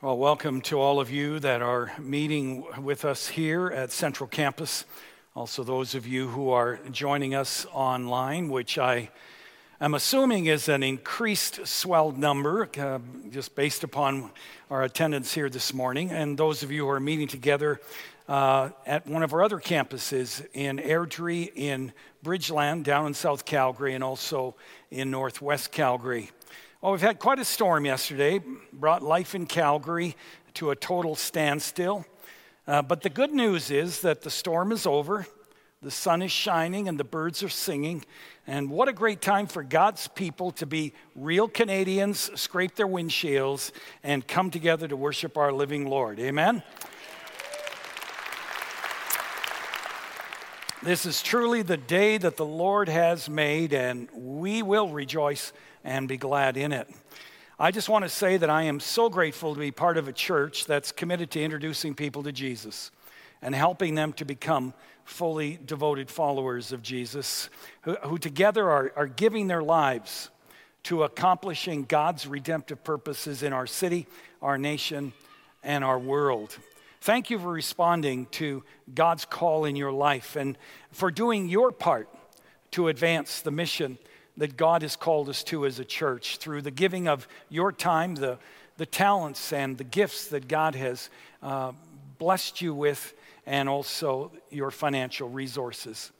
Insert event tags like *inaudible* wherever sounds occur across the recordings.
Well, welcome to all of you that are meeting with us here at Central Campus. Also, those of you who are joining us online, which I am assuming is an increased swelled number, uh, just based upon our attendance here this morning. And those of you who are meeting together uh, at one of our other campuses in Airdrie, in Bridgeland, down in South Calgary, and also in Northwest Calgary. Well, we've had quite a storm yesterday, brought life in Calgary to a total standstill. Uh, but the good news is that the storm is over, the sun is shining, and the birds are singing. And what a great time for God's people to be real Canadians, scrape their windshields, and come together to worship our living Lord. Amen? This is truly the day that the Lord has made, and we will rejoice and be glad in it. I just want to say that I am so grateful to be part of a church that's committed to introducing people to Jesus and helping them to become fully devoted followers of Jesus, who, who together are, are giving their lives to accomplishing God's redemptive purposes in our city, our nation, and our world. Thank you for responding to God's call in your life and for doing your part to advance the mission that God has called us to as a church through the giving of your time, the, the talents and the gifts that God has uh, blessed you with, and also your financial resources.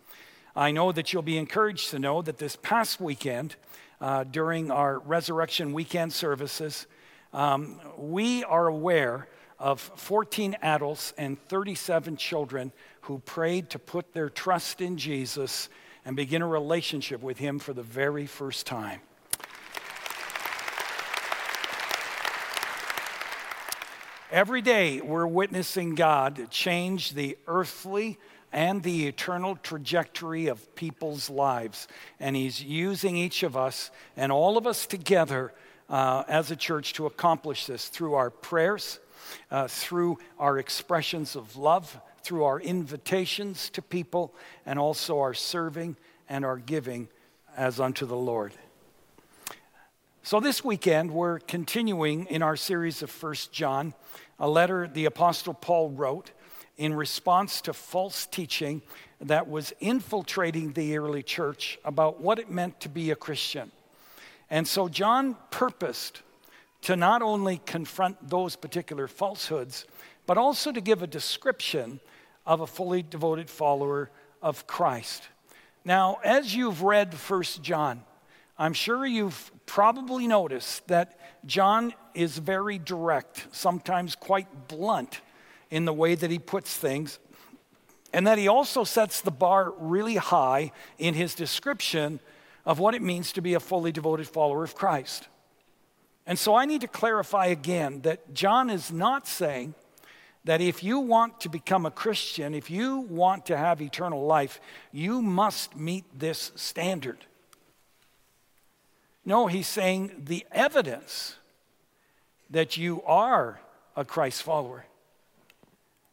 I know that you'll be encouraged to know that this past weekend, uh, during our resurrection weekend services, um, we are aware of 14 adults and 37 children who prayed to put their trust in Jesus and begin a relationship with Him for the very first time. Every day, we're witnessing God change the earthly and the eternal trajectory of people's lives. And He's using each of us and all of us together uh, as a church to accomplish this through our prayers, uh, through our expressions of love, through our invitations to people and also our serving and our giving as unto the Lord. So, this weekend, we're continuing in our series of First John, a letter the Apostle Paul wrote in response to false teaching that was infiltrating the early church about what it meant to be a Christian. And so, John purposed to not only confront those particular falsehoods, but also to give a description of a fully devoted follower of Christ. Now, as you've read First John, I'm sure you've probably noticed that John is very direct, sometimes quite blunt in the way that he puts things, and that he also sets the bar really high in his description of what it means to be a fully devoted follower of Christ. And so I need to clarify again that John is not saying that if you want to become a Christian, if you want to have eternal life, you must meet this standard. No, he's saying the evidence that you are a Christ follower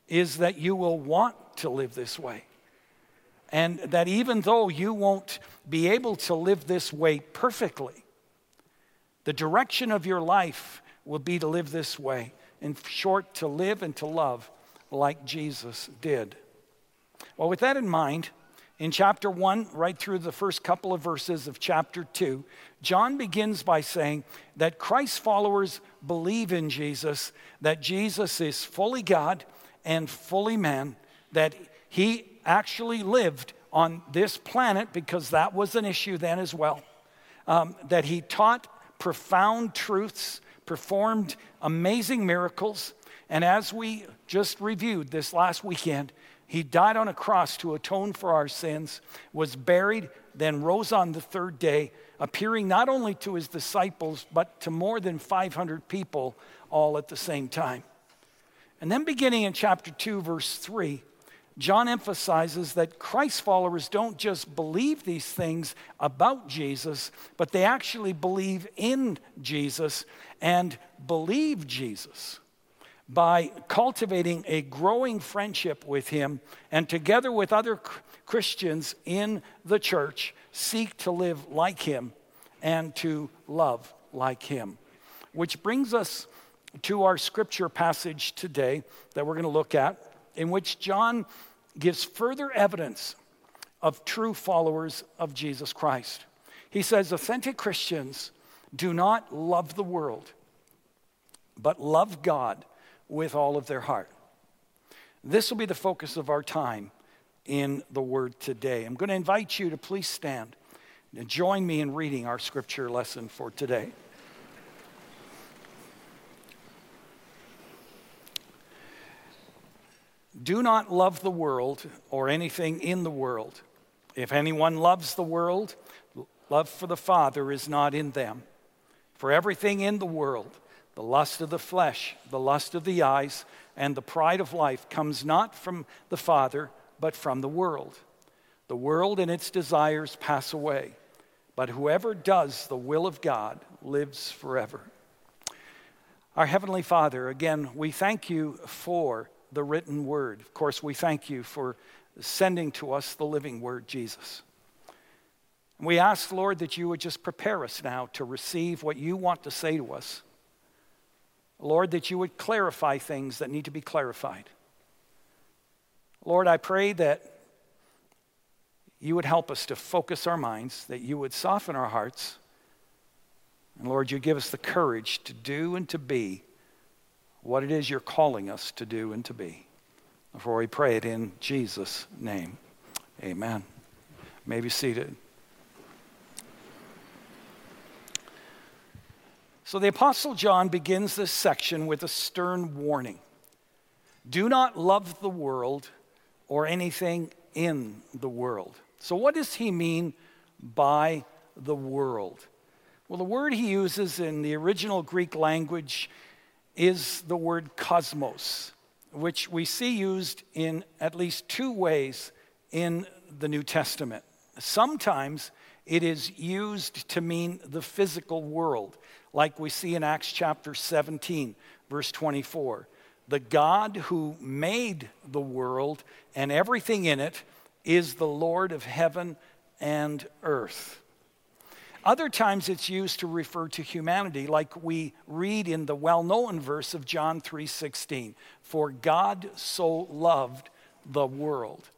is that you will want to live this way. And that even though you won't be able to live this way perfectly, the direction of your life will be to live this way in short, to live and to love like Jesus did. Well, with that in mind, in chapter 1, right through the first couple of verses of chapter 2, John begins by saying that Christ's followers believe in Jesus, that Jesus is fully God and fully man, that he actually lived on this planet because that was an issue then as well, um, that he taught profound truths performed amazing miracles. And as we just reviewed this last weekend, he died on a cross to atone for our sins, was buried, then rose on the third day, appearing not only to his disciples, but to more than 500 people all at the same time. And then, beginning in chapter 2, verse 3, John emphasizes that Christ followers don't just believe these things about Jesus, but they actually believe in Jesus and believe Jesus by cultivating a growing friendship with him and together with other Christians in the church seek to live like him and to love like him. Which brings us to our scripture passage today that we're going to look at, in which John gives further evidence of true followers of Jesus Christ. He says authentic Christians do not love the world, but love God with all of their heart. This will be the focus of our time in the Word today. I'm going to invite you to please stand and join me in reading our scripture lesson for today. Do not love the world or anything in the world. If anyone loves the world, love for the Father is not in them. For everything in the world, the lust of the flesh, the lust of the eyes, and the pride of life comes not from the Father, but from the world. The world and its desires pass away, but whoever does the will of God lives forever. Our Heavenly Father, again, we thank you for the written word. Of course, we thank you for sending to us the living word, Jesus. We ask, Lord, that you would just prepare us now to receive what you want to say to us. Lord, that you would clarify things that need to be clarified. Lord, I pray that you would help us to focus our minds, that you would soften our hearts. And Lord, you give us the courage to do and to be what it is you're calling us to do and to be. Before we pray it in Jesus' name, amen. may be seated. So the Apostle John begins this section with a stern warning Do not love the world or anything in the world. So, what does he mean by the world? Well, the word he uses in the original Greek language is the word cosmos, which we see used in at least two ways in the New Testament. Sometimes it is used to mean the physical world, like we see in Acts chapter 17, verse 24. The God who made the world and everything in it is the Lord of heaven and earth. Other times it's used to refer to humanity, like we read in the well-known verse of John 3:16, "For God so loved the world."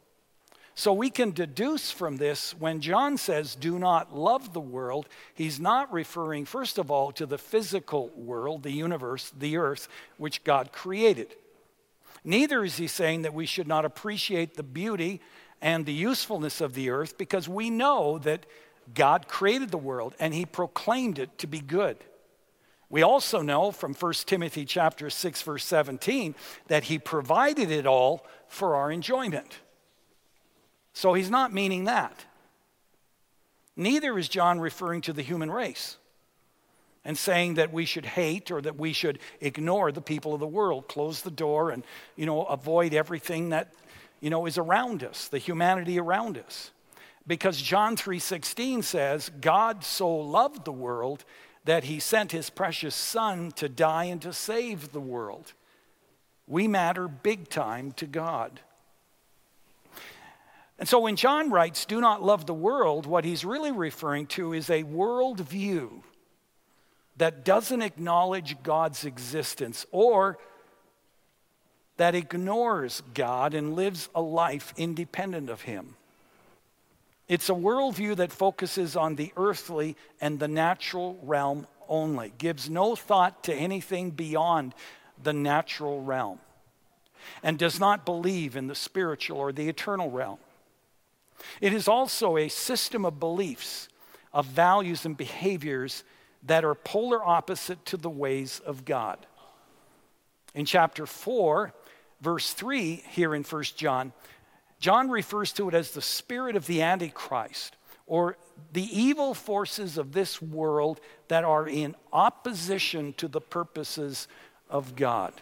So we can deduce from this when John says, do not love the world, he's not referring, first of all, to the physical world, the universe, the earth, which God created. Neither is he saying that we should not appreciate the beauty and the usefulness of the earth because we know that God created the world and he proclaimed it to be good. We also know from 1 Timothy chapter 6 verse 17 that he provided it all for our enjoyment. So he's not meaning that. Neither is John referring to the human race and saying that we should hate or that we should ignore the people of the world, close the door and you know avoid everything that you know is around us, the humanity around us because John 3:16 says God so loved the world that he sent his precious son to die and to save the world. We matter big time to God. And so when John writes, do not love the world, what he's really referring to is a worldview that doesn't acknowledge God's existence or that ignores God and lives a life independent of him. It's a worldview that focuses on the earthly and the natural realm only, gives no thought to anything beyond the natural realm, and does not believe in the spiritual or the eternal realm. It is also a system of beliefs, of values and behaviors that are polar opposite to the ways of God. In chapter 4, verse 3, here in 1 John, John refers to it as the spirit of the Antichrist, or the evil forces of this world that are in opposition to the purposes of God.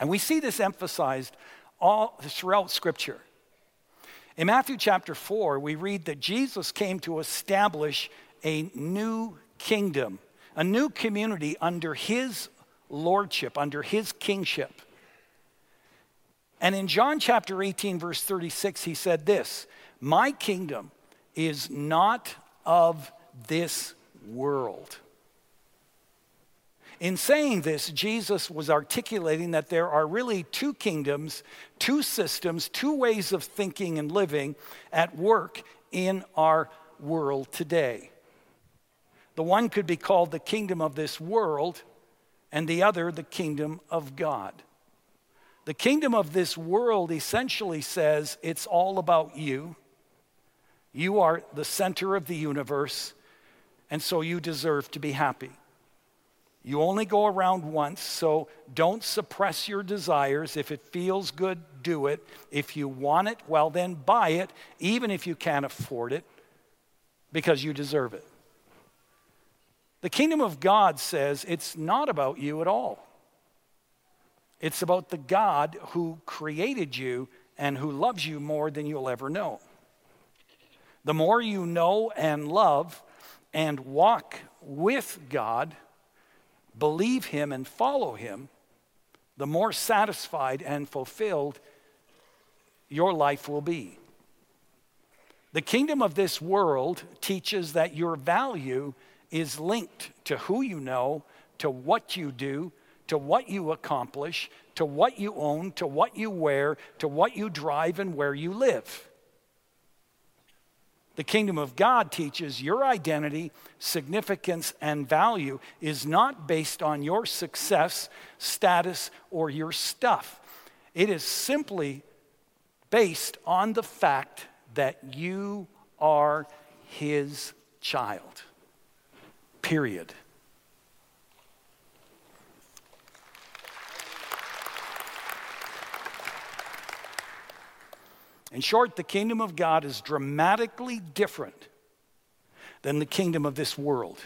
And we see this emphasized all throughout Scripture. In Matthew chapter 4, we read that Jesus came to establish a new kingdom, a new community under his lordship, under his kingship. And in John chapter 18, verse 36, he said this My kingdom is not of this world. In saying this, Jesus was articulating that there are really two kingdoms, two systems, two ways of thinking and living at work in our world today. The one could be called the kingdom of this world, and the other the kingdom of God. The kingdom of this world essentially says it's all about you. You are the center of the universe, and so you deserve to be happy. You only go around once, so don't suppress your desires. If it feels good, do it. If you want it, well, then buy it, even if you can't afford it, because you deserve it. The kingdom of God says it's not about you at all. It's about the God who created you and who loves you more than you'll ever know. The more you know and love and walk with God, believe Him and follow Him, the more satisfied and fulfilled your life will be. The kingdom of this world teaches that your value is linked to who you know, to what you do, to what you accomplish, to what you own, to what you wear, to what you drive, and where you live. The kingdom of God teaches your identity, significance, and value is not based on your success, status, or your stuff. It is simply based on the fact that you are his child. Period. In short, the kingdom of God is dramatically different than the kingdom of this world.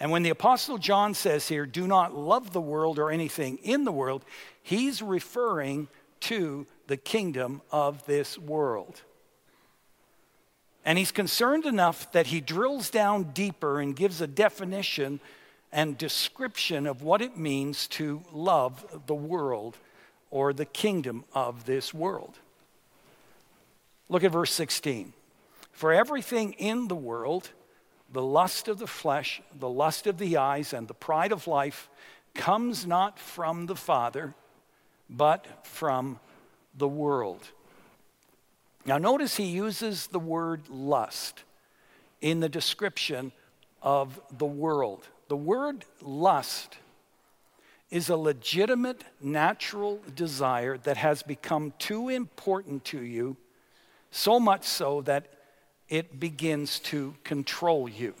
And when the Apostle John says here, do not love the world or anything in the world, he's referring to the kingdom of this world. And he's concerned enough that he drills down deeper and gives a definition and description of what it means to love the world or the kingdom of this world. Look at verse 16. For everything in the world, the lust of the flesh, the lust of the eyes, and the pride of life comes not from the Father, but from the world. Now, notice he uses the word lust in the description of the world. The word lust is a legitimate natural desire that has become too important to you so much so that it begins to control you.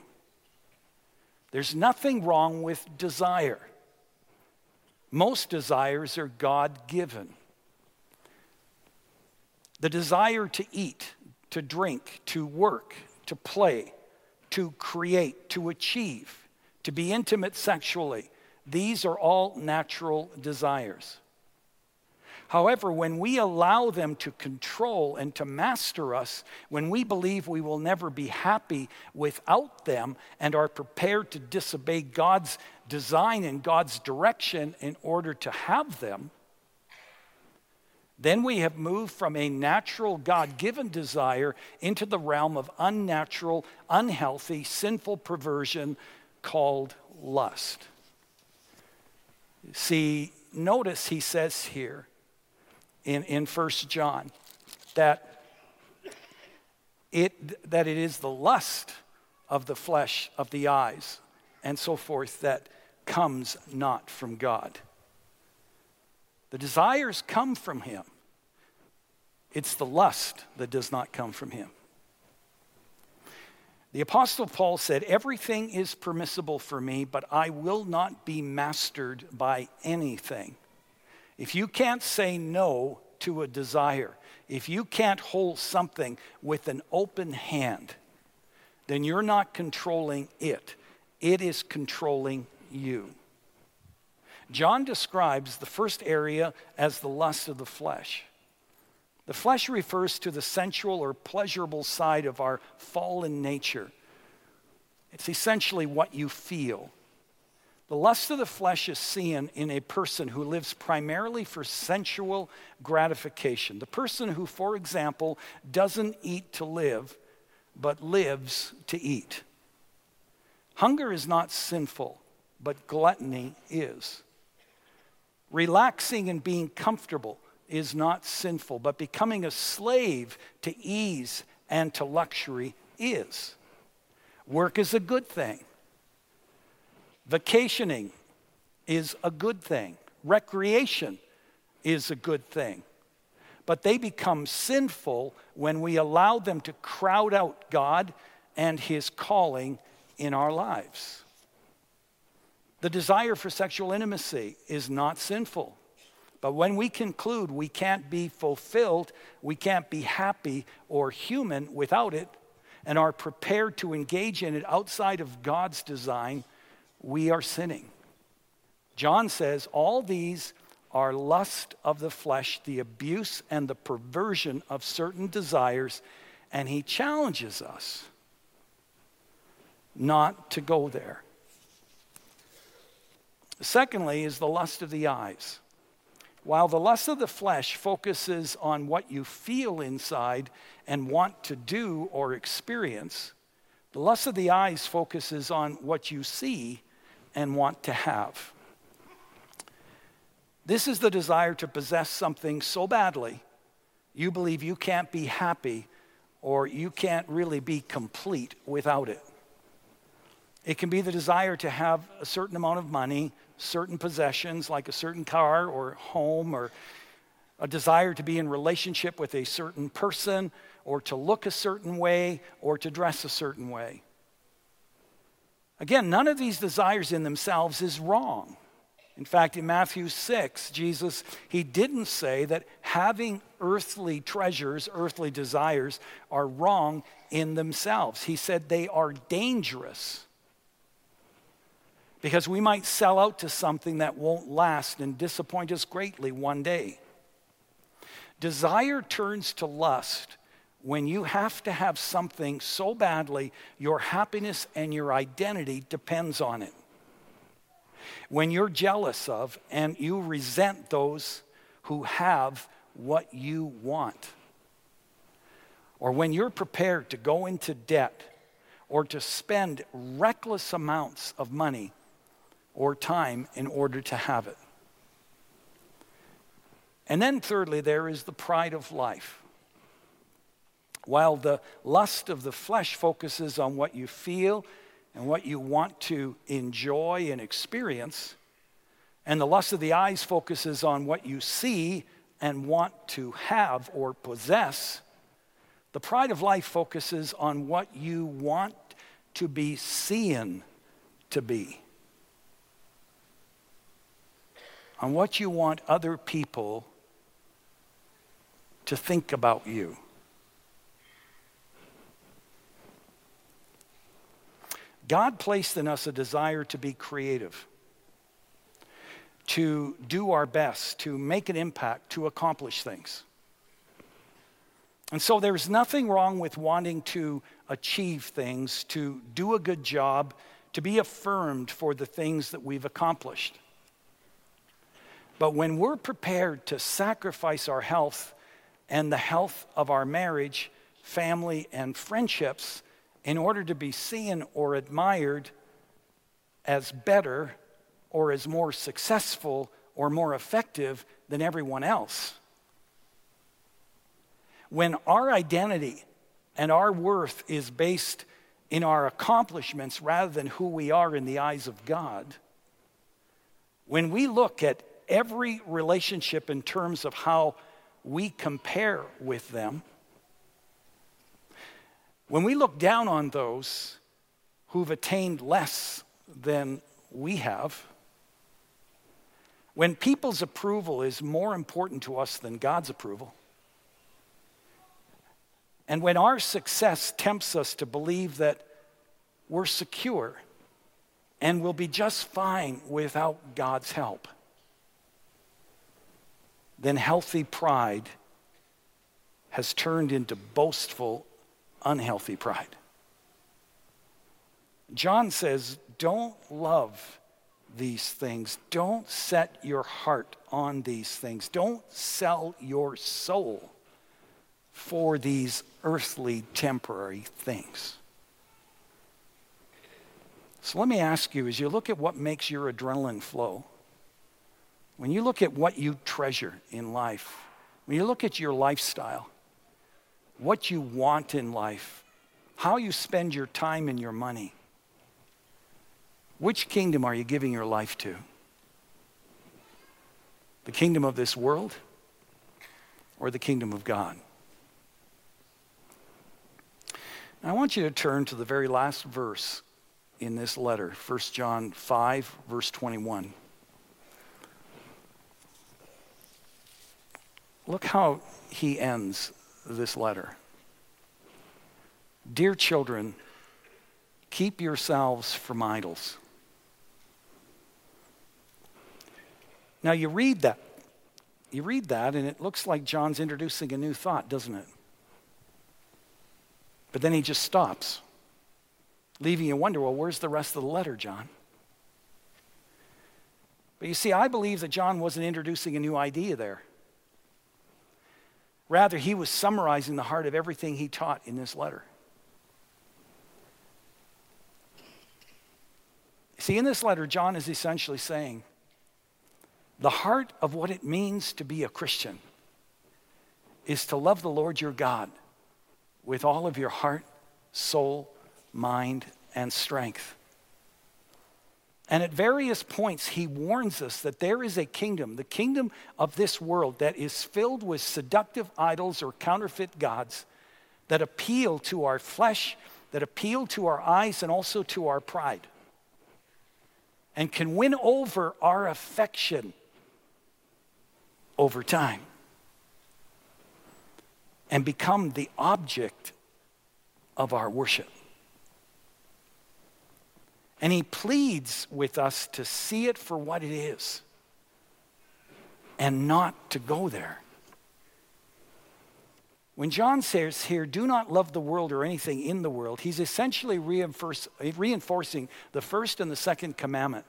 There's nothing wrong with desire. Most desires are God given. The desire to eat, to drink, to work, to play, to create, to achieve, to be intimate sexually, these are all natural desires. However, when we allow them to control and to master us, when we believe we will never be happy without them and are prepared to disobey God's design and God's direction in order to have them, then we have moved from a natural, God given desire into the realm of unnatural, unhealthy, sinful perversion called lust. See, notice he says here in, in 1 John that it, that it is the lust of the flesh, of the eyes, and so forth that comes not from God. The desires come from Him. It's the lust that does not come from Him. The Apostle Paul said, Everything is permissible for me, but I will not be mastered by anything. If you can't say no to a desire, if you can't hold something with an open hand, then you're not controlling it. It is controlling you. John describes the first area as the lust of the flesh. The flesh refers to the sensual or pleasurable side of our fallen nature. It's essentially what you feel. The lust of the flesh is seen in a person who lives primarily for sensual gratification. The person who, for example, doesn't eat to live, but lives to eat. Hunger is not sinful, but gluttony is. Relaxing and being comfortable is not sinful, but becoming a slave to ease and to luxury is. Work is a good thing. Vacationing is a good thing. Recreation is a good thing. But they become sinful when we allow them to crowd out God and His calling in our lives. The desire for sexual intimacy is not sinful. But when we conclude we can't be fulfilled, we can't be happy or human without it, and are prepared to engage in it outside of God's design, we are sinning. John says all these are lust of the flesh, the abuse and the perversion of certain desires, and he challenges us not to go there. Secondly, is the lust of the eyes. While the lust of the flesh focuses on what you feel inside and want to do or experience, the lust of the eyes focuses on what you see and want to have. This is the desire to possess something so badly you believe you can't be happy or you can't really be complete without it. It can be the desire to have a certain amount of money certain possessions, like a certain car or home, or a desire to be in relationship with a certain person, or to look a certain way, or to dress a certain way. Again, none of these desires in themselves is wrong. In fact, in Matthew 6, Jesus, he didn't say that having earthly treasures, earthly desires, are wrong in themselves. He said they are dangerous because we might sell out to something that won't last and disappoint us greatly one day. Desire turns to lust when you have to have something so badly, your happiness and your identity depends on it. When you're jealous of and you resent those who have what you want. Or when you're prepared to go into debt or to spend reckless amounts of money or time in order to have it. And then, thirdly, there is the pride of life. While the lust of the flesh focuses on what you feel and what you want to enjoy and experience, and the lust of the eyes focuses on what you see and want to have or possess, the pride of life focuses on what you want to be seen to be. on what you want other people to think about you. God placed in us a desire to be creative, to do our best, to make an impact, to accomplish things. And so there's nothing wrong with wanting to achieve things, to do a good job, to be affirmed for the things that we've accomplished. But when we're prepared to sacrifice our health and the health of our marriage, family, and friendships in order to be seen or admired as better or as more successful or more effective than everyone else, when our identity and our worth is based in our accomplishments rather than who we are in the eyes of God, when we look at every relationship in terms of how we compare with them. When we look down on those who've attained less than we have, when people's approval is more important to us than God's approval, and when our success tempts us to believe that we're secure and will be just fine without God's help, then healthy pride has turned into boastful, unhealthy pride. John says, Don't love these things. Don't set your heart on these things. Don't sell your soul for these earthly, temporary things. So let me ask you as you look at what makes your adrenaline flow, when you look at what you treasure in life, when you look at your lifestyle, what you want in life, how you spend your time and your money, which kingdom are you giving your life to? The kingdom of this world or the kingdom of God? I want you to turn to the very last verse in this letter, 1 John 5, verse 21. Look how he ends this letter. Dear children, keep yourselves from idols. Now you read that. You read that, and it looks like John's introducing a new thought, doesn't it? But then he just stops, leaving you wonder well, where's the rest of the letter, John? But you see, I believe that John wasn't introducing a new idea there. Rather, he was summarizing the heart of everything he taught in this letter. See, in this letter, John is essentially saying the heart of what it means to be a Christian is to love the Lord your God with all of your heart, soul, mind, and strength. And at various points, he warns us that there is a kingdom, the kingdom of this world, that is filled with seductive idols or counterfeit gods that appeal to our flesh, that appeal to our eyes, and also to our pride, and can win over our affection over time and become the object of our worship. And he pleads with us to see it for what it is and not to go there. When John says here, do not love the world or anything in the world, he's essentially reinforcing the first and the second commandment,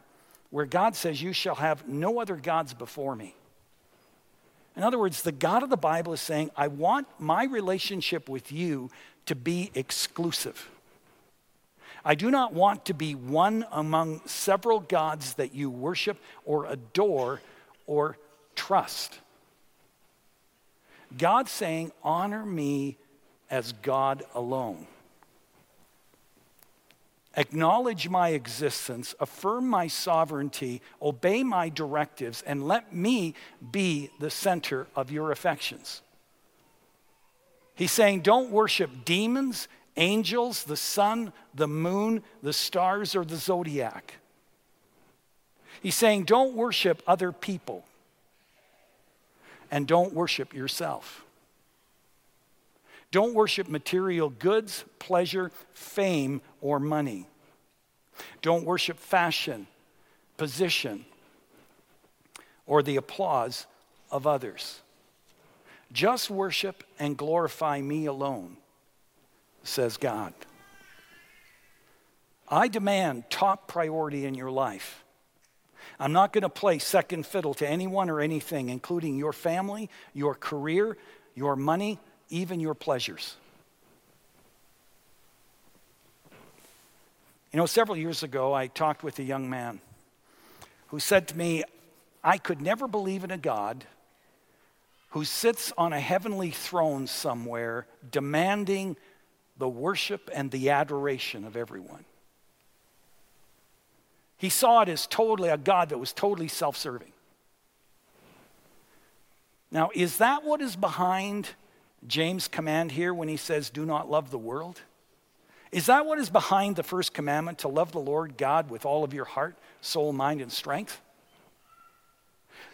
where God says, You shall have no other gods before me. In other words, the God of the Bible is saying, I want my relationship with you to be exclusive. I do not want to be one among several gods that you worship or adore or trust. God saying, Honor me as God alone. Acknowledge my existence, affirm my sovereignty, obey my directives, and let me be the center of your affections. He's saying, Don't worship demons angels, the sun, the moon, the stars, or the zodiac. He's saying, don't worship other people and don't worship yourself. Don't worship material goods, pleasure, fame, or money. Don't worship fashion, position, or the applause of others. Just worship and glorify me alone says God. I demand top priority in your life. I'm not going to play second fiddle to anyone or anything, including your family, your career, your money, even your pleasures. You know, several years ago, I talked with a young man who said to me, I could never believe in a God who sits on a heavenly throne somewhere demanding the worship and the adoration of everyone. He saw it as totally a God that was totally self serving. Now, is that what is behind James' command here when he says, Do not love the world? Is that what is behind the first commandment to love the Lord God with all of your heart, soul, mind, and strength?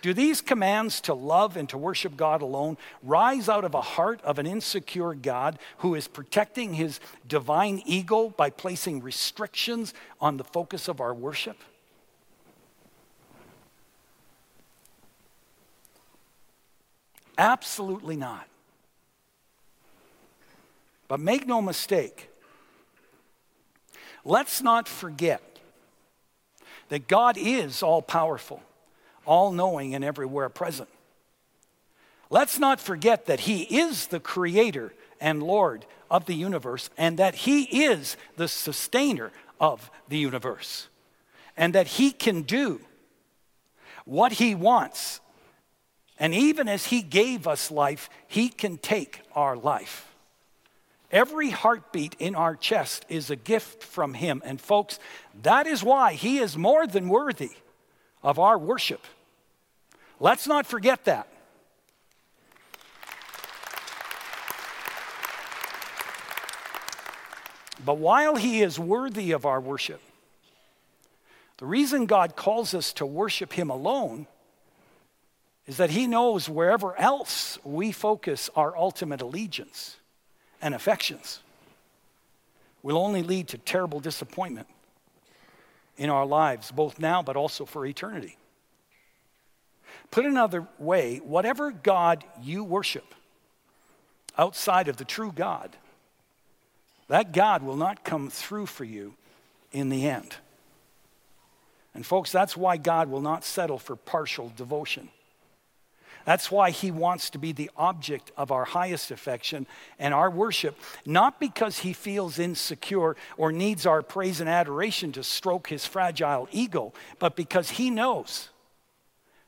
Do these commands to love and to worship God alone rise out of a heart of an insecure God who is protecting his divine ego by placing restrictions on the focus of our worship? Absolutely not. But make no mistake, let's not forget that God is all powerful all knowing and everywhere present. Let's not forget that He is the creator and Lord of the universe and that He is the sustainer of the universe and that He can do what He wants. And even as He gave us life, He can take our life. Every heartbeat in our chest is a gift from Him. And folks, that is why He is more than worthy of our worship. Let's not forget that. But while He is worthy of our worship, the reason God calls us to worship Him alone is that He knows wherever else we focus our ultimate allegiance and affections will only lead to terrible disappointment in our lives, both now but also for eternity. Put another way, whatever God you worship outside of the true God, that God will not come through for you in the end. And, folks, that's why God will not settle for partial devotion. That's why he wants to be the object of our highest affection and our worship, not because he feels insecure or needs our praise and adoration to stroke his fragile ego, but because he knows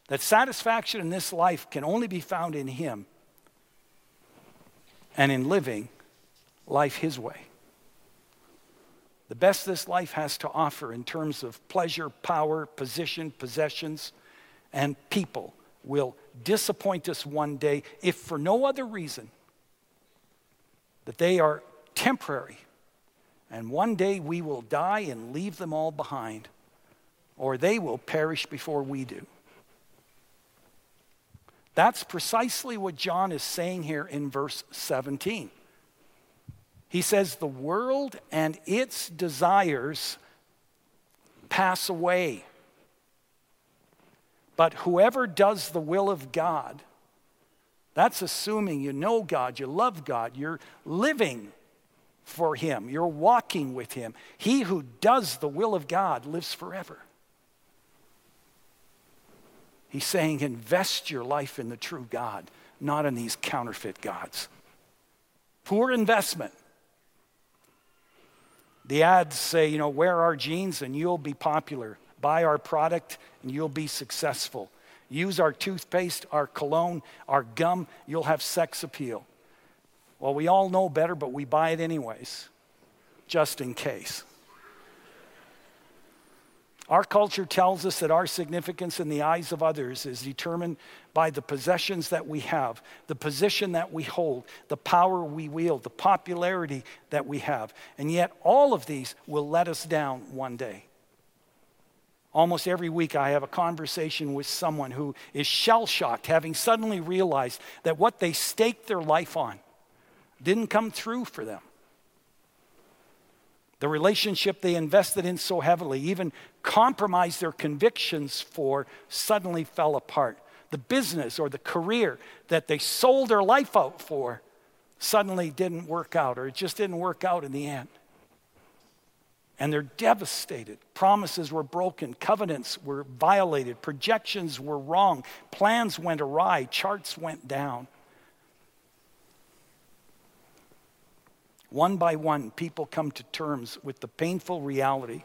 that satisfaction in this life can only be found in him and in living life his way. The best this life has to offer in terms of pleasure, power, position, possessions, and people will disappoint us one day, if for no other reason that they are temporary. And one day we will die and leave them all behind, or they will perish before we do. That's precisely what John is saying here in verse 17. He says, The world and its desires pass away. But whoever does the will of God, that's assuming you know God, you love God, you're living for Him, you're walking with Him. He who does the will of God lives forever. He's saying, invest your life in the true God, not in these counterfeit gods. Poor investment. The ads say, you know, wear our jeans and you'll be popular. Buy our product and you'll be successful. Use our toothpaste, our cologne, our gum, you'll have sex appeal. Well, we all know better, but we buy it anyways, just in case. Our culture tells us that our significance in the eyes of others is determined by the possessions that we have, the position that we hold, the power we wield, the popularity that we have. And yet, all of these will let us down one day. Almost every week, I have a conversation with someone who is shell shocked, having suddenly realized that what they staked their life on didn't come through for them. The relationship they invested in so heavily, even compromised their convictions for, suddenly fell apart. The business or the career that they sold their life out for suddenly didn't work out, or it just didn't work out in the end. And they're devastated. Promises were broken, covenants were violated, projections were wrong, plans went awry, charts went down. One by one, people come to terms with the painful reality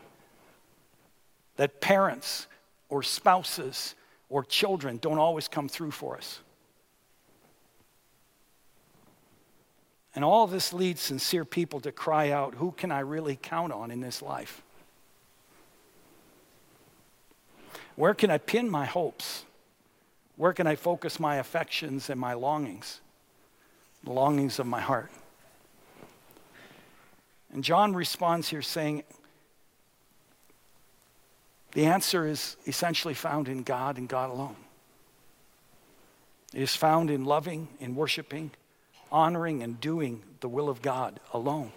that parents or spouses or children don't always come through for us. And all this leads sincere people to cry out, Who can I really count on in this life? Where can I pin my hopes? Where can I focus my affections and my longings? The longings of my heart. And John responds here saying, the answer is essentially found in God and God alone. It is found in loving, in worshiping, honoring, and doing the will of God alone.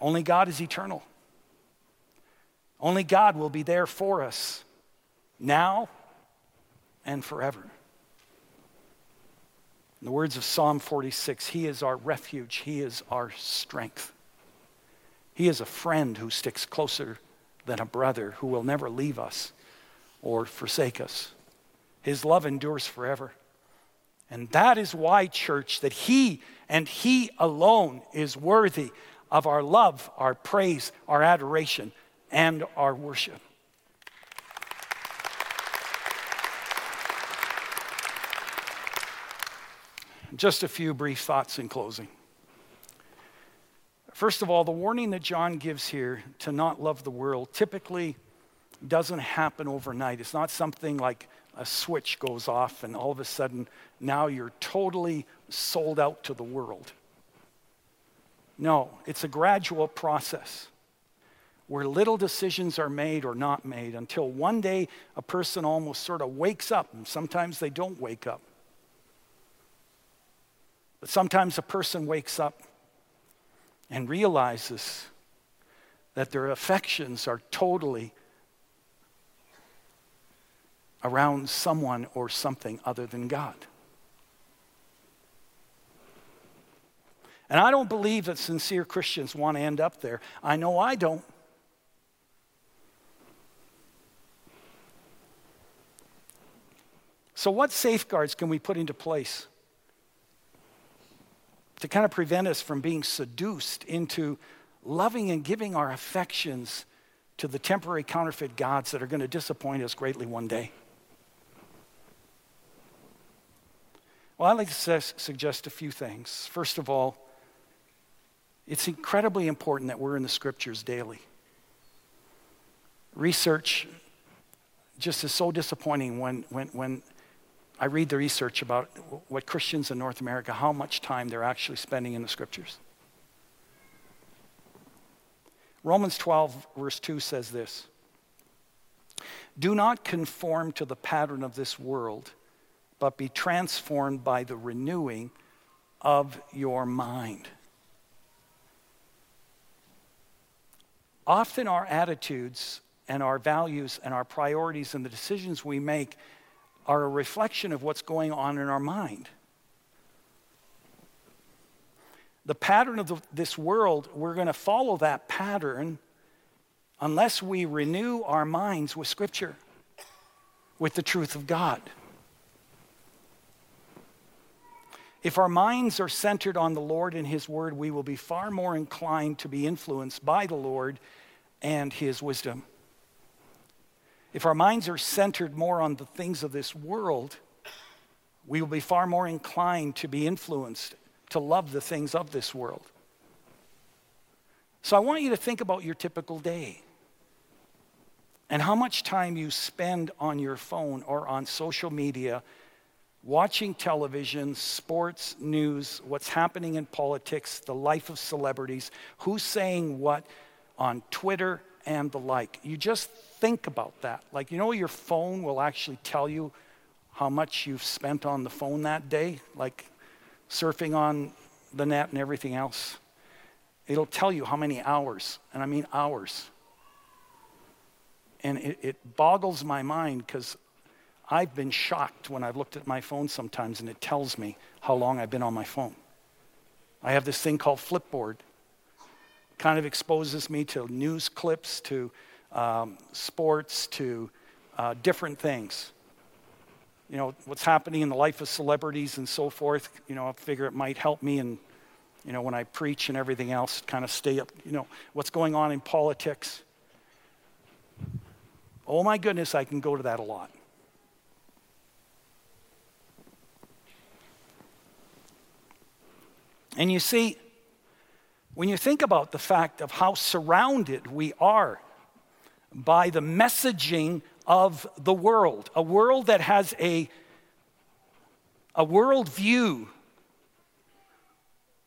Only God is eternal. Only God will be there for us now and forever. In the words of Psalm 46, He is our refuge, He is our strength. He is a friend who sticks closer than a brother, who will never leave us or forsake us. His love endures forever. And that is why, church, that He and He alone is worthy of our love, our praise, our adoration, and our worship. Just a few brief thoughts in closing. First of all, the warning that John gives here to not love the world typically doesn't happen overnight. It's not something like a switch goes off and all of a sudden now you're totally sold out to the world. No, it's a gradual process where little decisions are made or not made until one day a person almost sort of wakes up, and sometimes they don't wake up. But sometimes a person wakes up and realizes that their affections are totally around someone or something other than God. And I don't believe that sincere Christians want to end up there. I know I don't. So, what safeguards can we put into place to kind of prevent us from being seduced into loving and giving our affections to the temporary counterfeit gods that are going to disappoint us greatly one day? Well, I'd like to suggest a few things. First of all, it's incredibly important that we're in the scriptures daily. Research just is so disappointing when, when, when I read the research about what Christians in North America, how much time they're actually spending in the scriptures. Romans 12, verse 2 says this Do not conform to the pattern of this world but be transformed by the renewing of your mind. Often, our attitudes and our values and our priorities and the decisions we make are a reflection of what's going on in our mind. The pattern of the, this world, we're going to follow that pattern unless we renew our minds with Scripture, with the truth of God. If our minds are centered on the Lord and His Word, we will be far more inclined to be influenced by the Lord and His wisdom. If our minds are centered more on the things of this world, we will be far more inclined to be influenced to love the things of this world. So I want you to think about your typical day and how much time you spend on your phone or on social media watching television, sports, news, what's happening in politics, the life of celebrities, who's saying what on Twitter and the like. You just think about that. Like, you know, your phone will actually tell you how much you've spent on the phone that day, like surfing on the net and everything else. It'll tell you how many hours, and I mean hours. And it, it boggles my mind because I've been shocked when I've looked at my phone sometimes and it tells me how long I've been on my phone. I have this thing called Flipboard. Kind of exposes me to news clips, to um, sports, to uh, different things. You know, what's happening in the life of celebrities and so forth. You know, I figure it might help me and, you know, when I preach and everything else, kind of stay up, you know, what's going on in politics. Oh my goodness, I can go to that a lot. And you see, when you think about the fact of how surrounded we are by the messaging of the world, a world that has a, a world view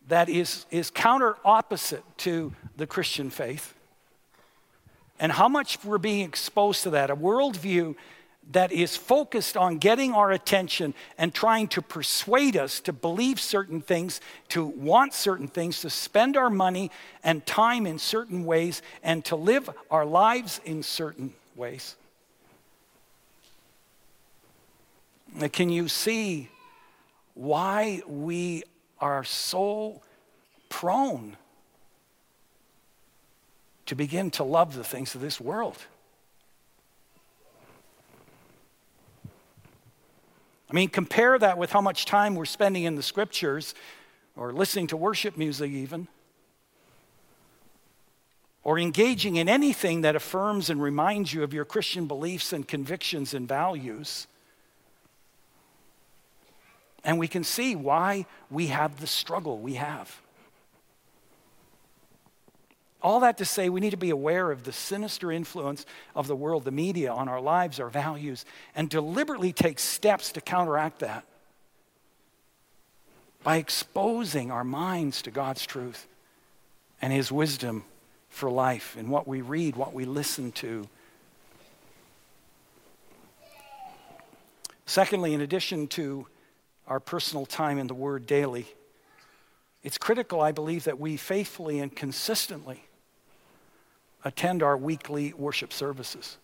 that is, is counter opposite to the Christian faith, and how much we're being exposed to that, a worldview that is focused on getting our attention and trying to persuade us to believe certain things, to want certain things, to spend our money and time in certain ways, and to live our lives in certain ways. Can you see why we are so prone to begin to love the things of this world? I mean, compare that with how much time we're spending in the scriptures or listening to worship music, even. or engaging in anything that affirms and reminds you of your Christian beliefs and convictions and values. And we can see why we have the struggle we have. All that to say, we need to be aware of the sinister influence of the world, the media, on our lives, our values, and deliberately take steps to counteract that by exposing our minds to God's truth and His wisdom for life in what we read, what we listen to. Secondly, in addition to our personal time in the Word daily, it's critical, I believe, that we faithfully and consistently attend our weekly worship services.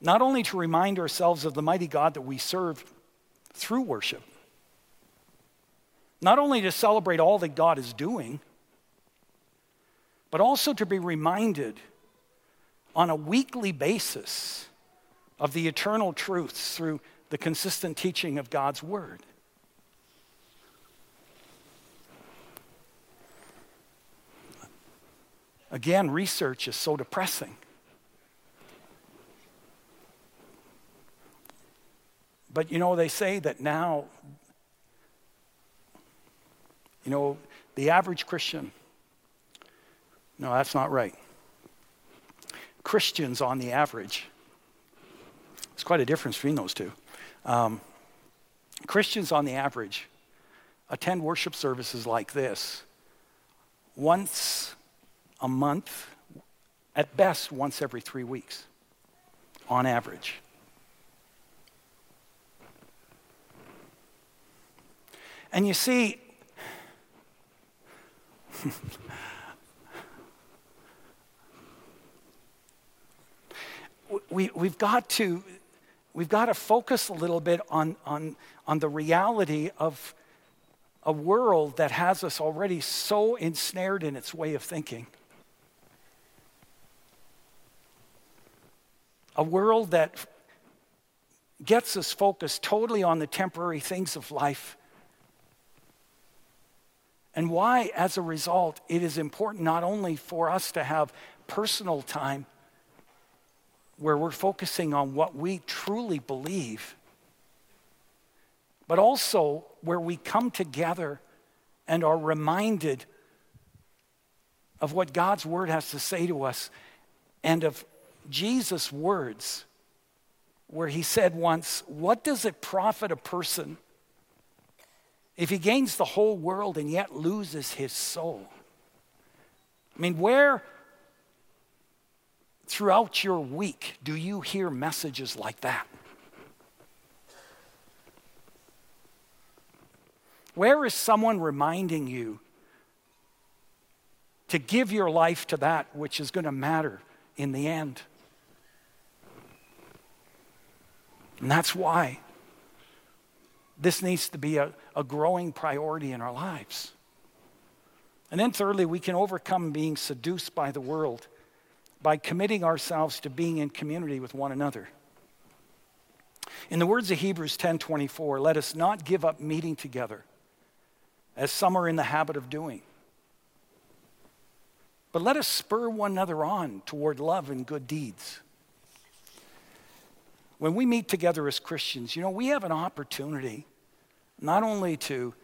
Not only to remind ourselves of the mighty God that we serve through worship, not only to celebrate all that God is doing, but also to be reminded on a weekly basis of the eternal truths through the consistent teaching of God's Word. Again, research is so depressing. But you know, they say that now, you know, the average Christian, no, that's not right. Christians on the average, there's quite a difference between those two. Um, Christians on the average attend worship services like this once a month, at best once every three weeks, on average. And you see, *laughs* we, we've got to we've got to focus a little bit on, on, on the reality of a world that has us already so ensnared in its way of thinking. A world that gets us focused totally on the temporary things of life. And why, as a result, it is important not only for us to have personal time where we're focusing on what we truly believe, but also where we come together and are reminded of what God's word has to say to us and of Jesus' words, where he said once, What does it profit a person if he gains the whole world and yet loses his soul? I mean, where throughout your week do you hear messages like that? Where is someone reminding you to give your life to that which is going to matter in the end? And that's why this needs to be a, a growing priority in our lives. And then, thirdly, we can overcome being seduced by the world by committing ourselves to being in community with one another. In the words of Hebrews 10:24, let us not give up meeting together as some are in the habit of doing. But let us spur one another on toward love and good deeds when we meet together as Christians, you know, we have an opportunity not only to,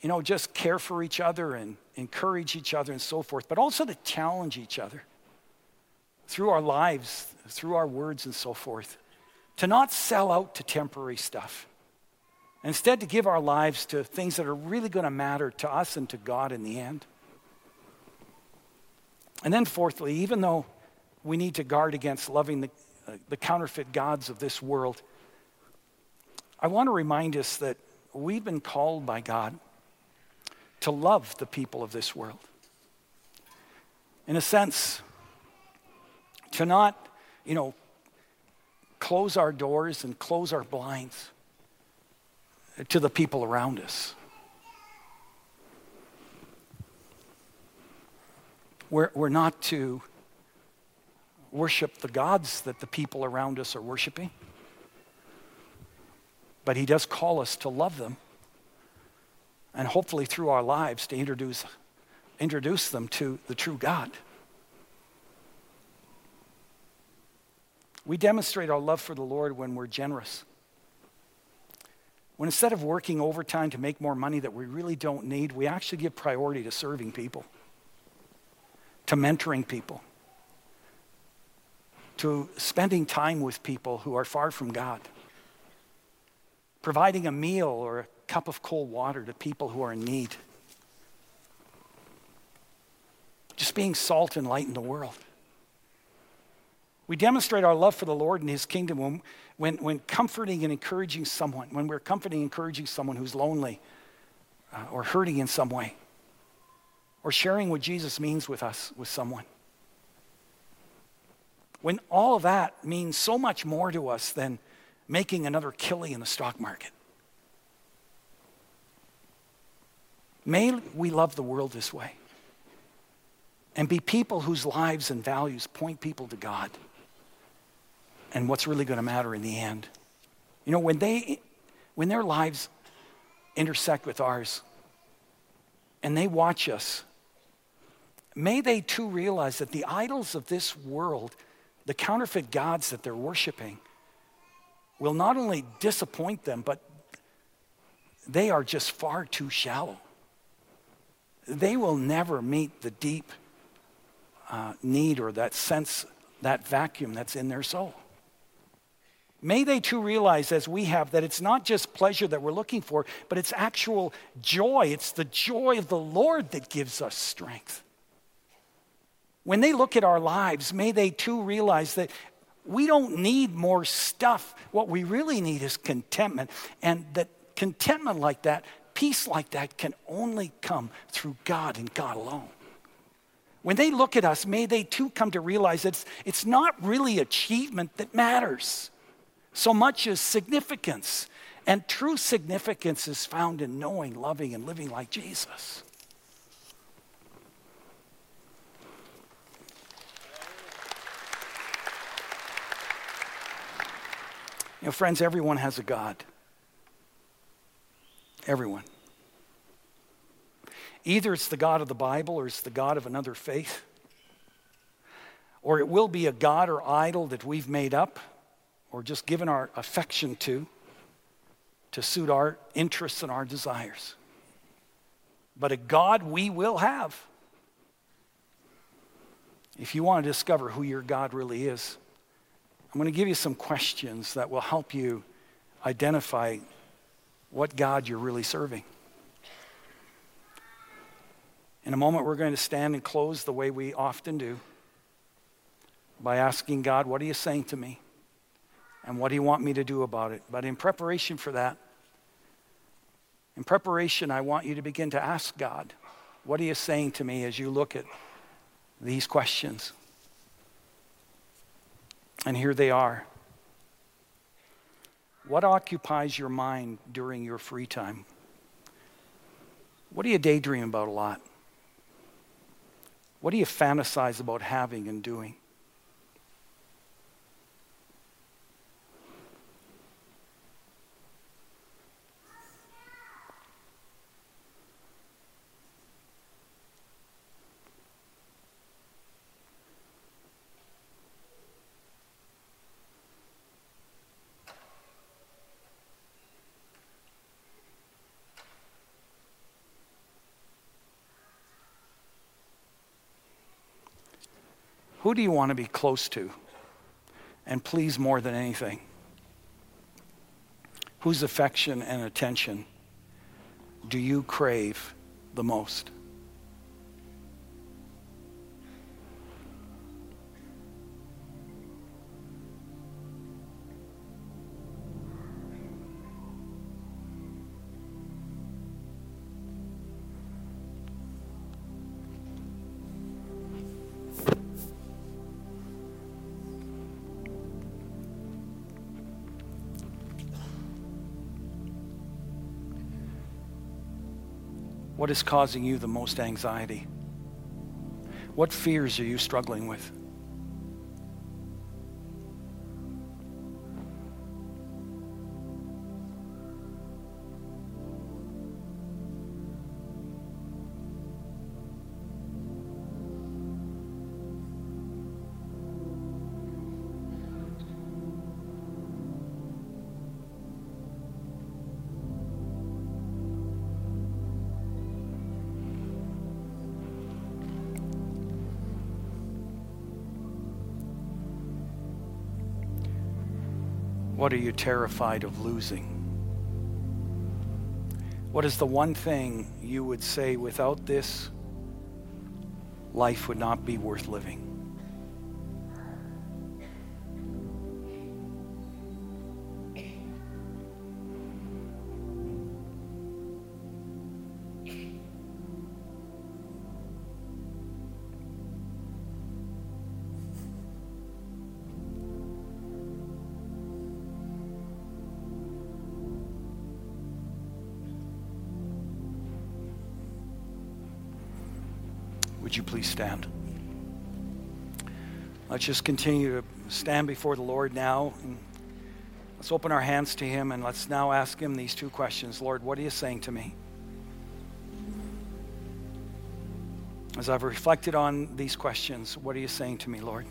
you know, just care for each other and encourage each other and so forth, but also to challenge each other through our lives, through our words and so forth, to not sell out to temporary stuff. Instead, to give our lives to things that are really going to matter to us and to God in the end. And then, fourthly, even though we need to guard against loving the, Uh, the counterfeit gods of this world, I want to remind us that we've been called by God to love the people of this world. In a sense, to not, you know, close our doors and close our blinds to the people around us. We're, we're not to worship the gods that the people around us are worshiping. But He does call us to love them and hopefully through our lives to introduce introduce them to the true God. We demonstrate our love for the Lord when we're generous. When instead of working overtime to make more money that we really don't need, we actually give priority to serving people, to mentoring people, to spending time with people who are far from God, providing a meal or a cup of cold water to people who are in need, just being salt and light in the world. We demonstrate our love for the Lord and His kingdom when, when, when comforting and encouraging someone, when we're comforting and encouraging someone who's lonely uh, or hurting in some way, or sharing what Jesus means with us, with someone. When all of that means so much more to us than making another killie in the stock market. May we love the world this way and be people whose lives and values point people to God and what's really going to matter in the end. You know, when they when their lives intersect with ours and they watch us, may they too realize that the idols of this world, the counterfeit gods that they're worshiping, will not only disappoint them, but they are just far too shallow. They will never meet the deep uh, need or that sense, that vacuum that's in their soul. May they too realize, as we have, that it's not just pleasure that we're looking for, but it's actual joy. It's the joy of the Lord that gives us strength. When they look at our lives, may they too realize that we don't need more stuff. What we really need is contentment. And that contentment like that, peace like that, can only come through God and God alone. When they look at us, may they too come to realize that it's, it's not really achievement that matters so much as significance. And true significance is found in knowing, loving, and living like Jesus. You know, friends, everyone has a God. Everyone. Either it's the God of the Bible or it's the God of another faith, or it will be a God or idol that we've made up or just given our affection to, to suit our interests and our desires. But a God we will have. If you want to discover who your God really is, I'm going to give you some questions that will help you identify what God you're really serving. In a moment, we're going to stand and close the way we often do by asking God, What are you saying to me? and what do you want me to do about it? But in preparation for that, in preparation, I want you to begin to ask God, what are you saying to me as you look at these questions? And here they are. What occupies your mind during your free time? What do you daydream about a lot? What do you fantasize about having and doing? Who do you want to be close to and please more than anything? Whose affection and attention do you crave the most? What is causing you the most anxiety? What fears are you struggling with? What are you terrified of losing? What is the one thing you would say without this, life would not be worth living? Would you please stand? Let's just continue to stand before the Lord now. let's open our hands to Him and let's now ask Him these two questions Lord, what are you saying to me? As I've reflected on these questions, what are you saying to me, Lord?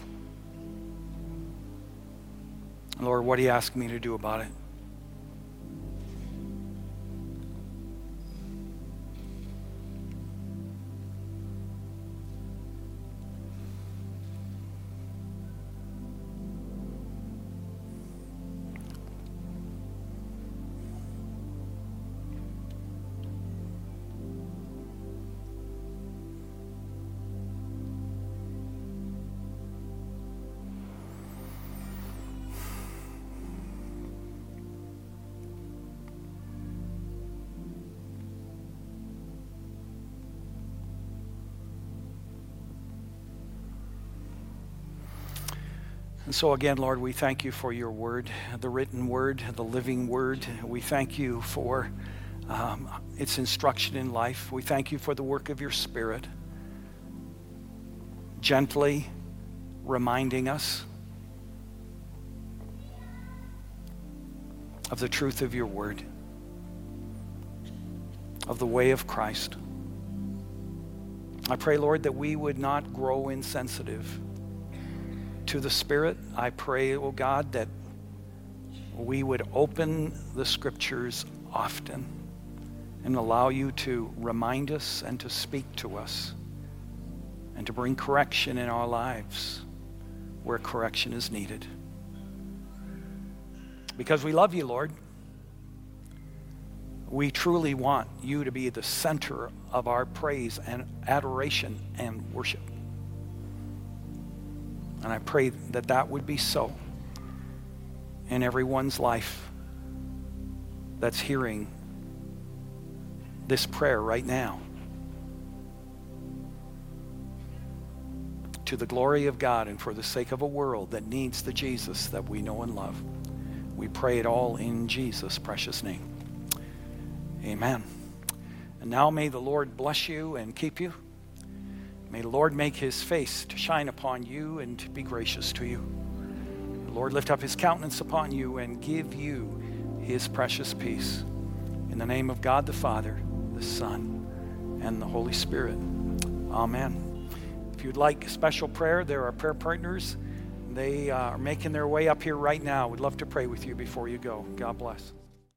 Lord, what are you asking me to do about it? So, again, Lord, we thank you for your word, the written word, the living word. We thank you for um, its instruction in life. We thank you for the work of your Spirit, gently reminding us of the truth of your word, of the way of Christ. I pray, Lord, that we would not grow insensitive to the Spirit. I pray, oh God, that we would open the scriptures often and allow you to remind us and to speak to us and to bring correction in our lives where correction is needed. Because we love you, Lord. We truly want you to be the center of our praise and adoration and worship. And I pray that that would be so in everyone's life that's hearing this prayer right now. To the glory of God and for the sake of a world that needs the Jesus that we know and love. We pray it all in Jesus' precious name. Amen. And now may the Lord bless you and keep you. May the Lord make his face to shine upon you and to be gracious to you. The Lord lift up his countenance upon you and give you his precious peace. In the name of God the Father, the Son, and the Holy Spirit. Amen. If you'd like special prayer, there are prayer partners. They uh, are making their way up here right now. We'd love to pray with you before you go. God bless.